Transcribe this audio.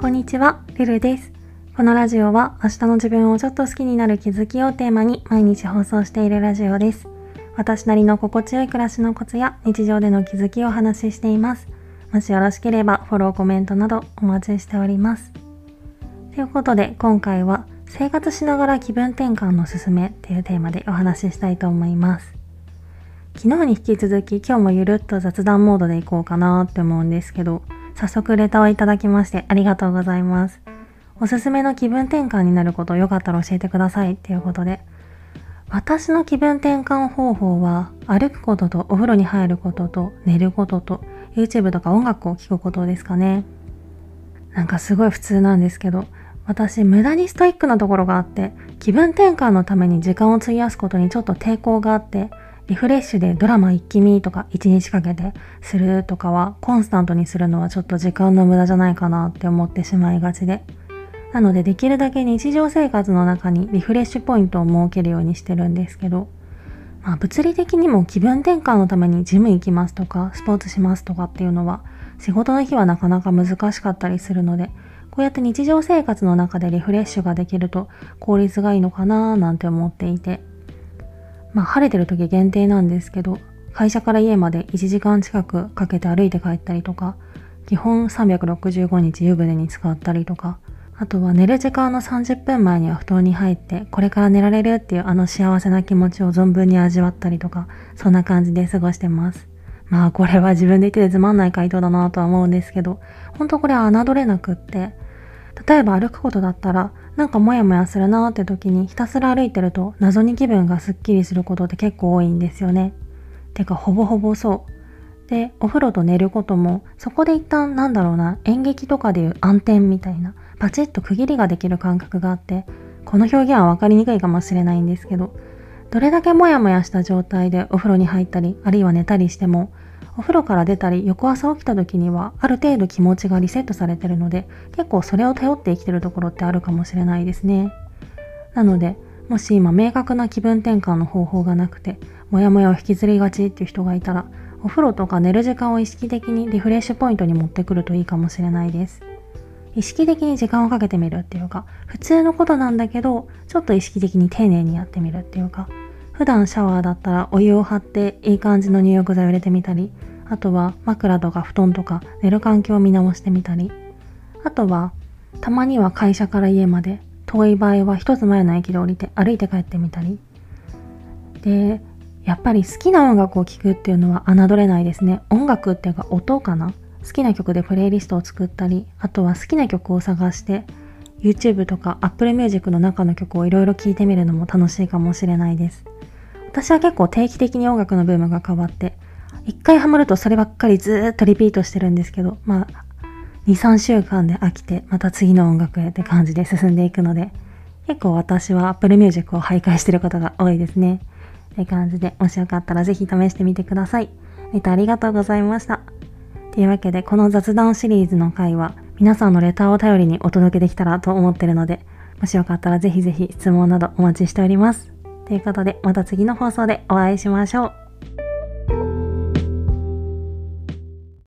こんにちは、ルルです。このラジオは明日の自分をちょっと好きになる気づきをテーマに毎日放送しているラジオです。私なりの心地よい暮らしのコツや日常での気づきをお話ししています。もしよろしければフォロー、コメントなどお待ちしております。ということで今回は生活しながら気分転換のすすめっていうテーマでお話ししたいと思います。昨日に引き続き今日もゆるっと雑談モードでいこうかなって思うんですけど、早速レターをいただきましてありがとうございます。おすすめの気分転換になることよかったら教えてくださいっていうことで、私の気分転換方法は歩くこととお風呂に入ることと寝ることと YouTube とか音楽を聴くことですかね。なんかすごい普通なんですけど、私無駄にストイックなところがあって、気分転換のために時間を費やすことにちょっと抵抗があって、リフレッシュでドラマ一気見とか一日かけてするとかはコンスタントにするのはちょっと時間の無駄じゃないかなって思ってしまいがちで。なのでできるだけ日常生活の中にリフレッシュポイントを設けるようにしてるんですけど、まあ物理的にも気分転換のためにジム行きますとかスポーツしますとかっていうのは仕事の日はなかなか難しかったりするので、こうやって日常生活の中でリフレッシュができると効率がいいのかなーなんて思っていて、まあ晴れてる時限定なんですけど、会社から家まで1時間近くかけて歩いて帰ったりとか、基本365日湯船に使ったりとか、あとは寝る時間の30分前には布団に入って、これから寝られるっていうあの幸せな気持ちを存分に味わったりとか、そんな感じで過ごしてます。まあこれは自分で言っててつまんない回答だなとは思うんですけど、ほんとこれは侮れなくって、例えば歩くことだったら、なんかモヤモヤするなーって時にひたすら歩いてると謎に気分がスッキリすることって結構多いんですよね。てかほぼほぼそう。で、お風呂と寝ることも、そこで一旦なんだろうな、演劇とかでいう暗転みたいな、パチッと区切りができる感覚があって、この表現は分かりにくいかもしれないんですけど、どれだけモヤモヤした状態でお風呂に入ったり、あるいは寝たりしても、お風呂から出たり翌朝起きた時にはある程度気持ちがリセットされてるので結構それを頼って生きてるところってあるかもしれないですね。なのでもし今明確な気分転換の方法がなくてモヤモヤを引きずりがちっていう人がいたらお風呂とか寝る時間を意識的にリフレッシュポイントに持ってくるといいかもしれないです。意識的に時間をかけてみるっていうか普通のことなんだけどちょっと意識的に丁寧にやってみるっていうか普段シャワーだったらお湯を張っていい感じの入浴剤を入れてみたりあとは枕とか布団とか寝る環境を見直してみたり。あとはたまには会社から家まで遠い場合は一つ前の駅で降りて歩いて帰ってみたり。でやっぱり好きな音楽を聴くっていうのは侮れないですね。音楽っていうか音かな。好きな曲でプレイリストを作ったりあとは好きな曲を探して YouTube とか Apple Music の中の曲をいろいろ聴いてみるのも楽しいかもしれないです。私は結構定期的に音楽のブームが変わって一回ハマるとそればっかりずーっとリピートしてるんですけどまあ2、3週間で飽きてまた次の音楽へって感じで進んでいくので結構私は Apple Music を徘徊してることが多いですね。って感じでもしよかったらぜひ試してみてください。レタありがとうございました。というわけでこの雑談シリーズの回は皆さんのレターを頼りにお届けできたらと思ってるのでもしよかったらぜひぜひ質問などお待ちしております。ということでまた次の放送でお会いしましょう。